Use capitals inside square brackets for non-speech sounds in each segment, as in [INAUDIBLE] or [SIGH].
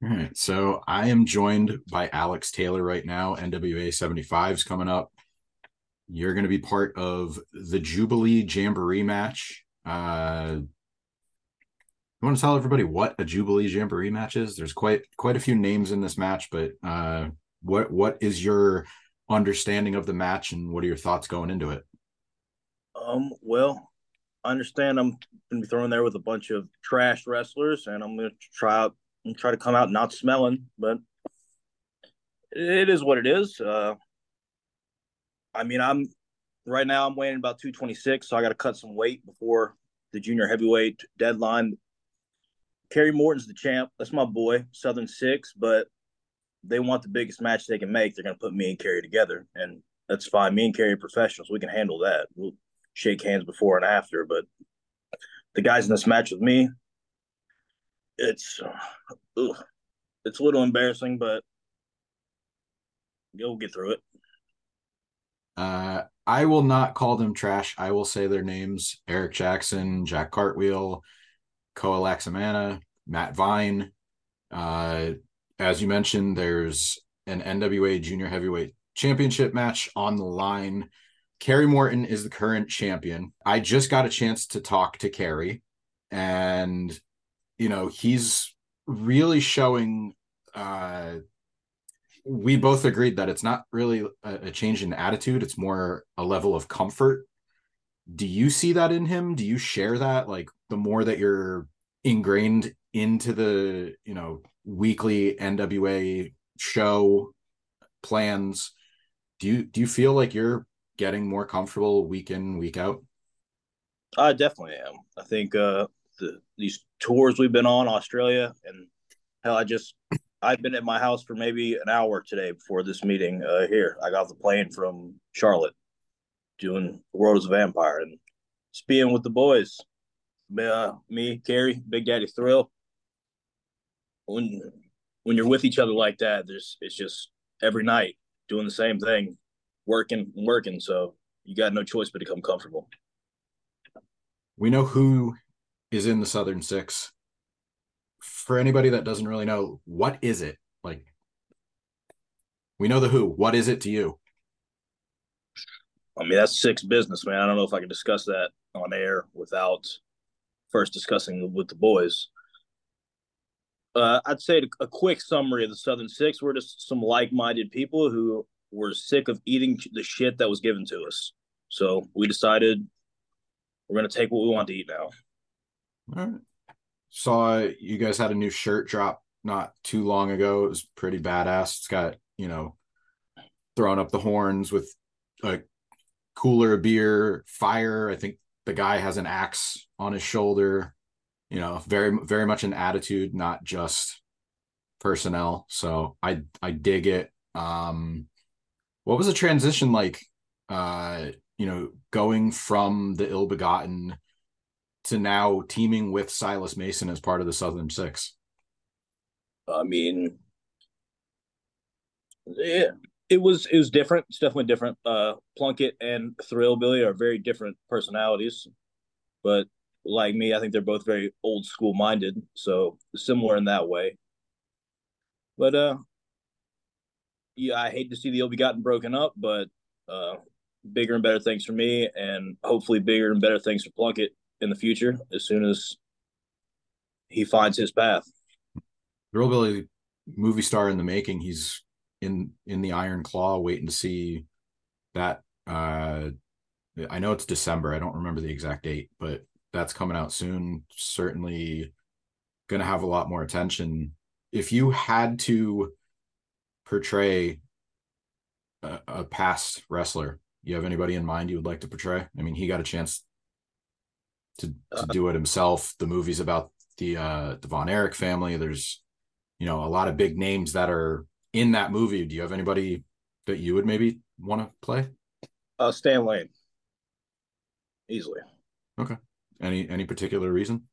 All right. So I am joined by Alex Taylor right now. NWA 75 is coming up. You're going to be part of the Jubilee Jamboree match. Uh, you want to tell everybody what a Jubilee Jamboree match is? There's quite quite a few names in this match, but uh, what what is your understanding of the match and what are your thoughts going into it? Um, well, I understand I'm going to be thrown there with a bunch of trash wrestlers, and I'm going to try out and try to come out not smelling, but it is what it is. Uh, I mean, I'm right now I'm weighing about 226, so I got to cut some weight before the junior heavyweight deadline. Kerry Morton's the champ. That's my boy, Southern Six, but they want the biggest match they can make. They're going to put me and Kerry together, and that's fine. Me and Kerry are professionals. We can handle that. We'll shake hands before and after, but the guys in this match with me, it's ugh, it's a little embarrassing, but you'll get through it. Uh, I will not call them trash. I will say their names: Eric Jackson, Jack Cartwheel, Koa Laxamana, Matt Vine. Uh, as you mentioned, there's an NWA Junior Heavyweight Championship match on the line. Kerry Morton is the current champion. I just got a chance to talk to Kerry, and you know he's really showing. Uh, we both agreed that it's not really a, change in attitude; it's more a level of comfort. Do you see that in him? Do you share that? Like the more that you're ingrained into the you know weekly NWA show plans, do you do you feel like you're getting more comfortable week in week out? I definitely am. I think uh, the, these tours we've been on Australia and hell, I just I've been at my house for maybe an hour today before this meeting uh, here. I got the plane from Charlotte doing the World Is a Vampire and just being with the boys. Uh, me, Kerry, Big Daddy Thrill. When when you're with each other like that, there's it's just every night doing the same thing, working working. So you got no choice but to come comfortable. We know who is in the Southern Six. For anybody that doesn't really know, what is it? Like, we know the who. What is it to you? I mean, that's six business, man. I don't know if I can discuss that on air without first discussing with the boys. Uh, I'd say a quick summary of the Southern Six. We're just some like-minded people who were sick of eating the shit that was given to us. So we decided we're going to take what we want to eat now. All right. Saw you guys had a new shirt drop not too long ago. It was pretty badass. It's got, you know, throwing up the horns with a cooler beer, fire. I think the guy has an axe on his shoulder. You know, very very much an attitude, not just personnel. So I I dig it. Um what was the transition like uh you know going from the ill begotten to now teaming with Silas Mason as part of the Southern Six? I mean, yeah, it was it was different. It's definitely different. Uh, Plunkett and Thrill Billy are very different personalities, but like me, I think they're both very old school minded, so similar in that way. But uh, yeah, I hate to see the ill begotten broken up, but uh, bigger and better things for me, and hopefully bigger and better things for Plunkett in the future as soon as he finds his path. Thrill Billy, movie star in the making. He's in in the Iron Claw, waiting to see that. Uh, I know it's December. I don't remember the exact date, but that's coming out soon. Certainly, going to have a lot more attention. If you had to portray a, a past wrestler, you have anybody in mind you would like to portray? I mean, he got a chance to to uh, do it himself. The movie's about the uh the Von Erich family. There's you know a lot of big names that are in that movie. Do you have anybody that you would maybe want to play? Uh Stan Lane. Easily. Okay. Any any particular reason?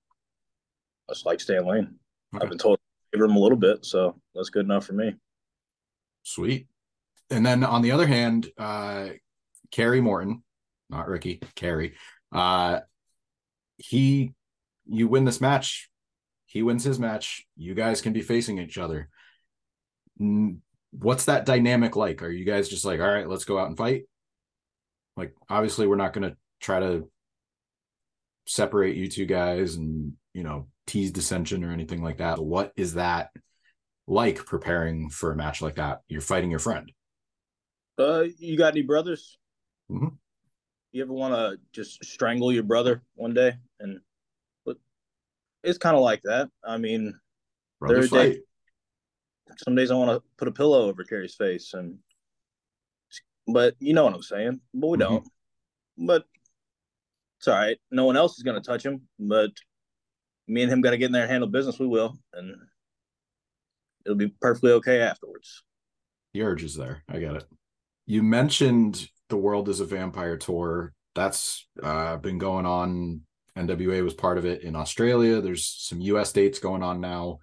I just like Stan Lane. Okay. I've been told to give him a little bit, so that's good enough for me. Sweet. And then on the other hand, uh Kerry Morton, not Ricky, Kerry, uh he you win this match he wins his match. You guys can be facing each other. What's that dynamic like? Are you guys just like, all right, let's go out and fight? Like, obviously, we're not going to try to separate you two guys and, you know, tease dissension or anything like that. What is that like preparing for a match like that? You're fighting your friend. Uh, you got any brothers? Mm-hmm. You ever want to just strangle your brother one day? And but it's kind of like that. I mean, Brothers fight. day, some days I want to put a pillow over Kerry's face, and but you know what I'm saying. But we mm-hmm. don't. But it's all right. No one else is going to touch him, but me and him got to get in there and handle business. We will, and it'll be perfectly okay afterwards. The urge is there. I get it. You mentioned the world is a vampire tour. That's uh, been going on. NWA was part of it in Australia. There's some US dates going on now.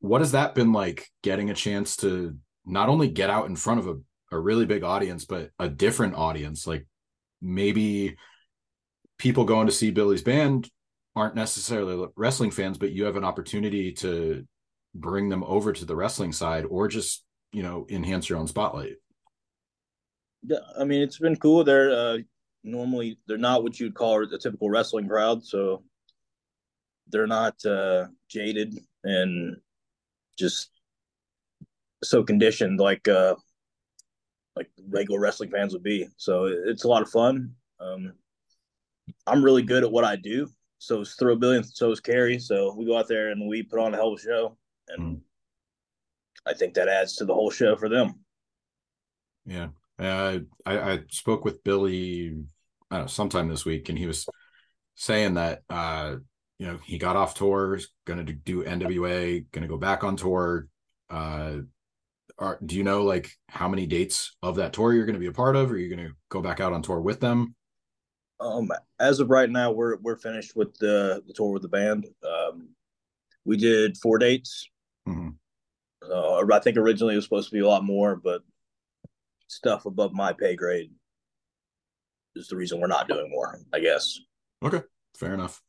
What has that been like getting a chance to not only get out in front of a, a really big audience, but a different audience? Like maybe people going to see Billy's band aren't necessarily wrestling fans, but you have an opportunity to bring them over to the wrestling side or just, you know, enhance your own spotlight. I mean, it's been cool. They're uh, normally they're not what you'd call a typical wrestling crowd, so they're not uh, jaded and just so conditioned like uh, like regular wrestling fans would be. So it's a lot of fun. Um, I'm really good at what I do. So is Thrillbilly and so is Kerry. So we go out there and we put on a hell of a show, and mm. I think that adds to the whole show for them. Yeah, uh, I, I spoke with Billy I don't know, sometime this week, and he was saying that uh, you know he got off tour, going to do NWA, going to go back on tour. Uh, are, do you know like how many dates of that tour you're going to be a part of? Or are you going to go back out on tour with them? Um, as of right now, we're we're finished with the the tour with the band. Um, we did four dates. Mm-hmm. Uh, I think originally it was supposed to be a lot more, but stuff above my pay grade is the reason we're not doing more, I guess. Okay, fair enough.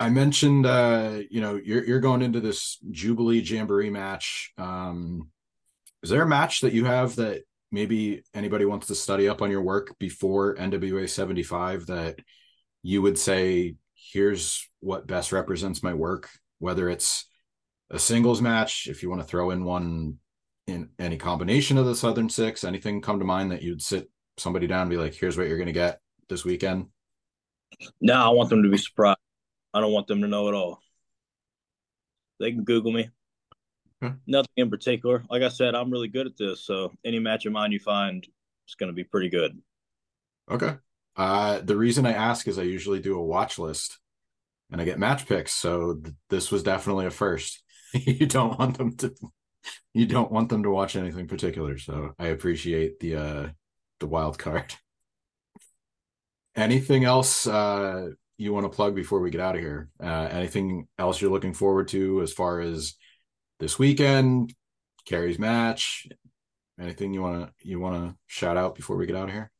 I mentioned uh, you know, you're you're going into this Jubilee Jamboree match. Um is there a match that you have that maybe anybody wants to study up on your work before NWA 75 that you would say here's what best represents my work whether it's a singles match if you want to throw in one in any combination of the Southern Six? Anything come to mind that you'd sit somebody down and be like, "Here's what you're going to get this weekend"? No, I want them to be surprised. I don't want them to know at all. They can Google me. Hmm. Nothing in particular. Like I said, I'm really good at this. So any match of mine you find is going to be pretty good. Okay. Uh, the reason I ask is I usually do a watch list and I get match picks. So th- this was definitely a first. [LAUGHS] you don't want them to you don't want them to watch anything particular. So I appreciate the uh the wild card. Anything else uh you want to plug before we get out of here? Uh anything else you're looking forward to as far as this weekend, Kerry's match? Anything you wanna you wanna shout out before we get out of here?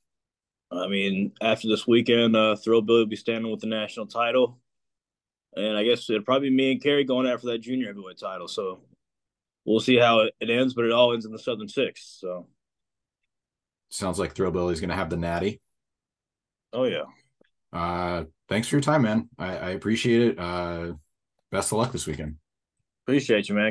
I mean, after this weekend, uh Thrillbilly will be standing with the national title. And I guess it'll probably be me and Kerry going after that junior heavyweight title. So we'll see how it, it ends, but it all ends in the Southern Six. So sounds like Thrillbilly's going to have the natty. Oh yeah. Uh, thanks for your time, man. I, I appreciate it. Uh, best of luck this weekend. Appreciate you, man.